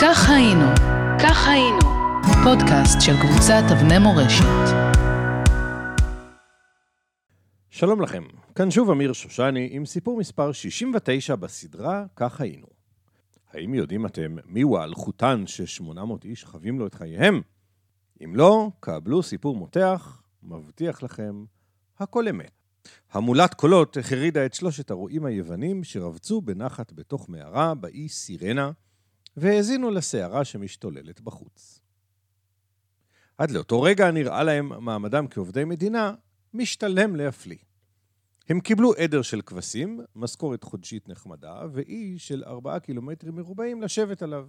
כך היינו, כך היינו, פודקאסט של קבוצת אבני מורשת. שלום לכם, כאן שוב אמיר שושני עם סיפור מספר 69 בסדרה "כך היינו". האם יודעים אתם מיהו האלחוטן ש-800 איש חווים לו את חייהם? אם לא, קבלו סיפור מותח, מבטיח לכם, הכל אמת. המולת קולות החרידה את שלושת הרועים היוונים שרבצו בנחת בתוך מערה באי סירנה, והאזינו לסערה שמשתוללת בחוץ. עד לאותו רגע נראה להם מעמדם כעובדי מדינה משתלם להפליא. הם קיבלו עדר של כבשים, משכורת חודשית נחמדה, ואי של ארבעה קילומטרים מרובעים לשבת עליו.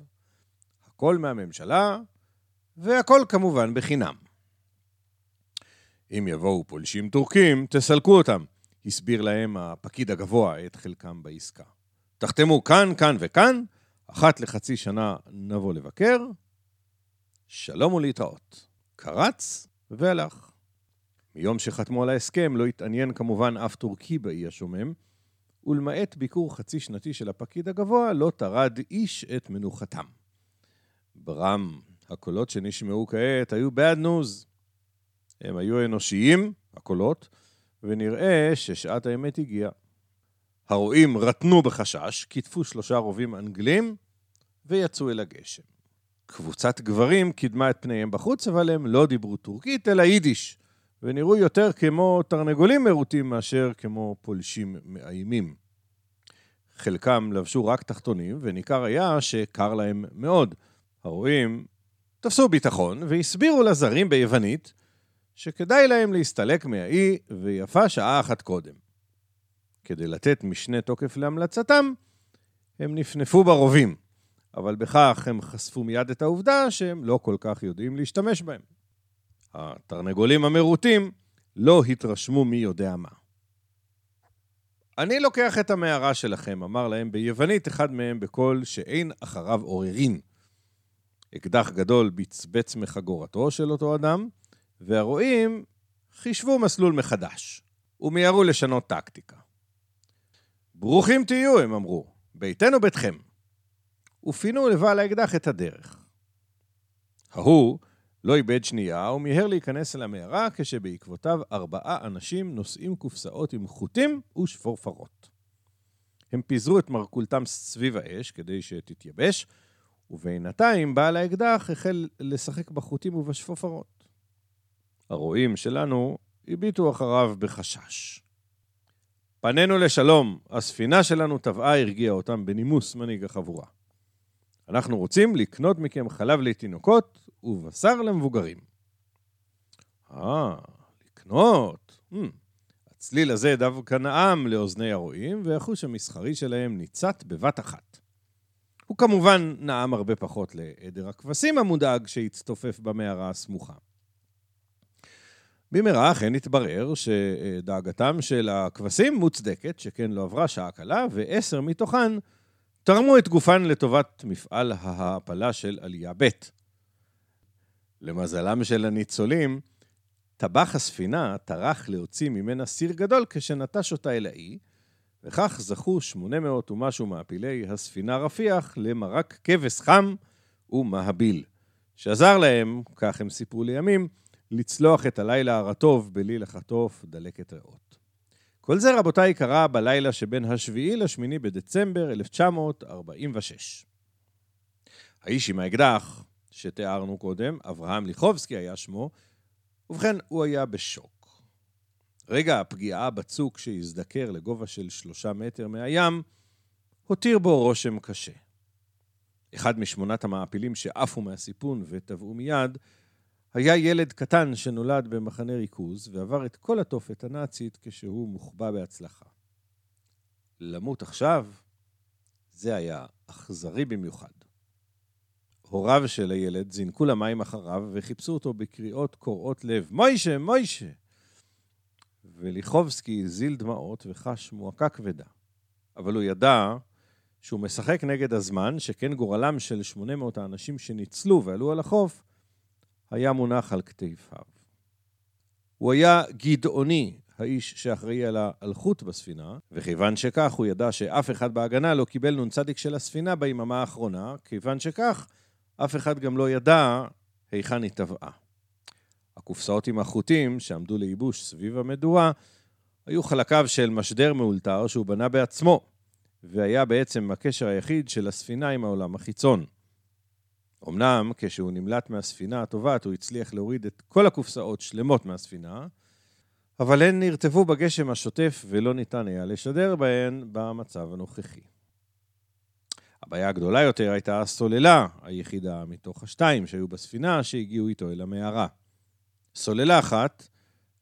הכל מהממשלה, והכל כמובן בחינם. אם יבואו פולשים טורקים, תסלקו אותם, הסביר להם הפקיד הגבוה את חלקם בעסקה. תחתמו כאן, כאן וכאן, אחת לחצי שנה נבוא לבקר, שלום ולהתראות. קרץ והלך. מיום שחתמו על ההסכם לא התעניין כמובן אף טורקי באי השומם, ולמעט ביקור חצי שנתי של הפקיד הגבוה, לא טרד איש את מנוחתם. ברם, הקולות שנשמעו כעת היו bad news. הם היו אנושיים, הקולות, ונראה ששעת האמת הגיעה. הרועים רטנו בחשש, כיתפו שלושה רובים אנגלים ויצאו אל הגשם. קבוצת גברים קידמה את פניהם בחוץ, אבל הם לא דיברו טורקית, אלא יידיש, ונראו יותר כמו תרנגולים מרוטים מאשר כמו פולשים מאיימים. חלקם לבשו רק תחתונים, וניכר היה שקר להם מאוד. הרועים תפסו ביטחון והסבירו לזרים ביוונית שכדאי להם להסתלק מהאי, ויפה שעה אחת קודם. כדי לתת משנה תוקף להמלצתם, הם נפנפו ברובים, אבל בכך הם חשפו מיד את העובדה שהם לא כל כך יודעים להשתמש בהם. התרנגולים המרוטים לא התרשמו מי יודע מה. אני לוקח את המערה שלכם, אמר להם ביוונית אחד מהם בקול שאין אחריו עוררין. אקדח גדול בצבץ מחגורתו של אותו אדם, והרועים חישבו מסלול מחדש, ומיהרו לשנות טקטיקה. ברוכים תהיו, הם אמרו, ביתנו ביתכם. ופינו לבעל האקדח את הדרך. ההוא לא איבד שנייה ומיהר להיכנס אל המערה כשבעקבותיו ארבעה אנשים נושאים קופסאות עם חוטים ושפורפרות. הם פיזרו את מרכולתם סביב האש כדי שתתייבש, ובינתיים בעל האקדח החל לשחק בחוטים ובשפופרות. הרועים שלנו הביטו אחריו בחשש. פנינו לשלום, הספינה שלנו טבעה הרגיעה אותם בנימוס מנהיג החבורה. אנחנו רוצים לקנות מכם חלב לתינוקות ובשר למבוגרים. אה, לקנות. Hmm. הצליל הזה דווקא נעם לאוזני הרועים, והחוש המסחרי שלהם ניצת בבת אחת. הוא כמובן נעם הרבה פחות לעדר הכבשים המודאג שהצטופף במערה הסמוכה. במהרה אכן התברר שדאגתם של הכבשים מוצדקת, שכן לא עברה שעה קלה, ועשר מתוכן תרמו את גופן לטובת מפעל ההעפלה של עלייה ב'. למזלם של הניצולים, טבח הספינה טרח להוציא ממנה סיר גדול כשנטש אותה אל האי, וכך זכו 800 ומשהו מעפילי הספינה רפיח למרק כבש חם ומהביל, שעזר להם, כך הם סיפרו לימים, לצלוח את הלילה הרטוב בלי לחטוף דלקת ריאות. כל זה, רבותיי, קרה בלילה שבין השביעי לשמיני בדצמבר 1946. האיש עם האקדח, שתיארנו קודם, אברהם ליכובסקי היה שמו, ובכן, הוא היה בשוק. רגע הפגיעה בצוק שהזדקר לגובה של שלושה מטר מהים, הותיר בו רושם קשה. אחד משמונת המעפילים שעפו מהסיפון וטבעו מיד, היה ילד קטן שנולד במחנה ריכוז ועבר את כל התופת הנאצית כשהוא מוחבא בהצלחה. למות עכשיו, זה היה אכזרי במיוחד. הוריו של הילד זינקו למים אחריו וחיפשו אותו בקריאות קורעות לב, מוישה, מוישה! וליכובסקי הזיל דמעות וחש מועקה כבדה. אבל הוא ידע שהוא משחק נגד הזמן, שכן גורלם של 800 האנשים שניצלו ועלו על החוף, היה מונח על כתפיו. הוא היה גדעוני, האיש שאחראי על האלחוט בספינה, וכיוון שכך הוא ידע שאף אחד בהגנה לא קיבל נ"צ של הספינה ביממה האחרונה, כיוון שכך אף אחד גם לא ידע היכן היא טבעה. הקופסאות עם החוטים שעמדו לייבוש סביב המדורה היו חלקיו של משדר מאולתר שהוא בנה בעצמו, והיה בעצם הקשר היחיד של הספינה עם העולם החיצון. אמנם, כשהוא נמלט מהספינה הטובעת, הוא הצליח להוריד את כל הקופסאות שלמות מהספינה, אבל הן נרטבו בגשם השוטף ולא ניתן היה לשדר בהן במצב הנוכחי. הבעיה הגדולה יותר הייתה הסוללה היחידה מתוך השתיים שהיו בספינה שהגיעו איתו אל המערה. סוללה אחת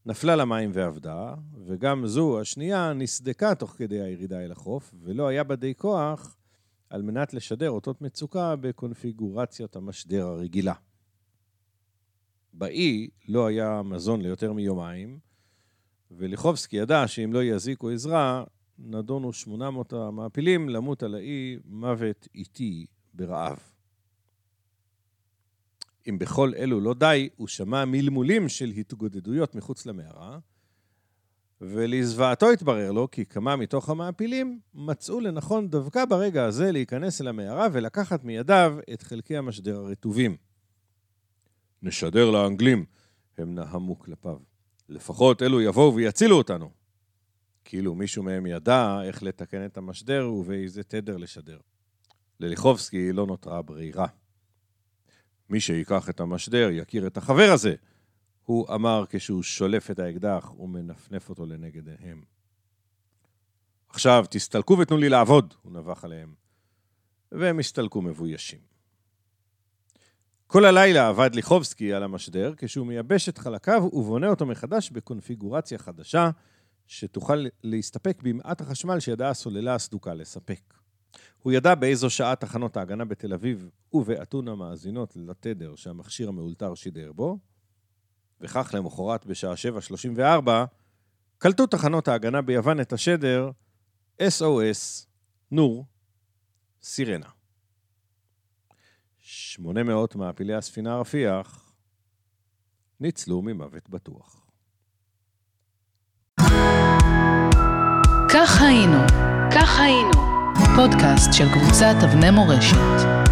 נפלה למים ועבדה, וגם זו, השנייה, נסדקה תוך כדי הירידה אל החוף, ולא היה בה די כוח על מנת לשדר אותות מצוקה בקונפיגורציית המשדר הרגילה. באי לא היה מזון ליותר מיומיים, וליחובסקי ידע שאם לא יזיקו עזרה, נדונו 800 המעפילים למות על האי מוות איטי ברעב. אם בכל אלו לא די, הוא שמע מלמולים של התגודדויות מחוץ למערה, ולזוועתו התברר לו כי כמה מתוך המעפילים מצאו לנכון דווקא ברגע הזה להיכנס אל המערה ולקחת מידיו את חלקי המשדר הרטובים. נשדר לאנגלים, הם נהמו כלפיו. לפחות אלו יבואו ויצילו אותנו. כאילו מישהו מהם ידע איך לתקן את המשדר ובאיזה תדר לשדר. לליחובסקי לא נותרה ברירה. מי שיקח את המשדר יכיר את החבר הזה, הוא אמר כשהוא שולף את האקדח ומנפנף אותו לנגד עיניהם. עכשיו, תסתלקו ותנו לי לעבוד, הוא נבח עליהם. והם הסתלקו מבוישים. כל הלילה עבד ליחובסקי על המשדר, כשהוא מייבש את חלקיו ובונה אותו מחדש בקונפיגורציה חדשה, שתוכל להסתפק במעט החשמל שידעה הסוללה הסדוקה לספק. הוא ידע באיזו שעה תחנות ההגנה בתל אביב ובאתונה מאזינות לתדר שהמכשיר המאולתר שידר בו, וכך למחרת בשעה 7.34, קלטו תחנות ההגנה ביוון את השדר SOS, נור, סירנה. 800 מעפילי הספינה רפיח ניצלו ממוות בטוח. כך היינו, כך היינו, פודקאסט של קבוצת אבני מורשת.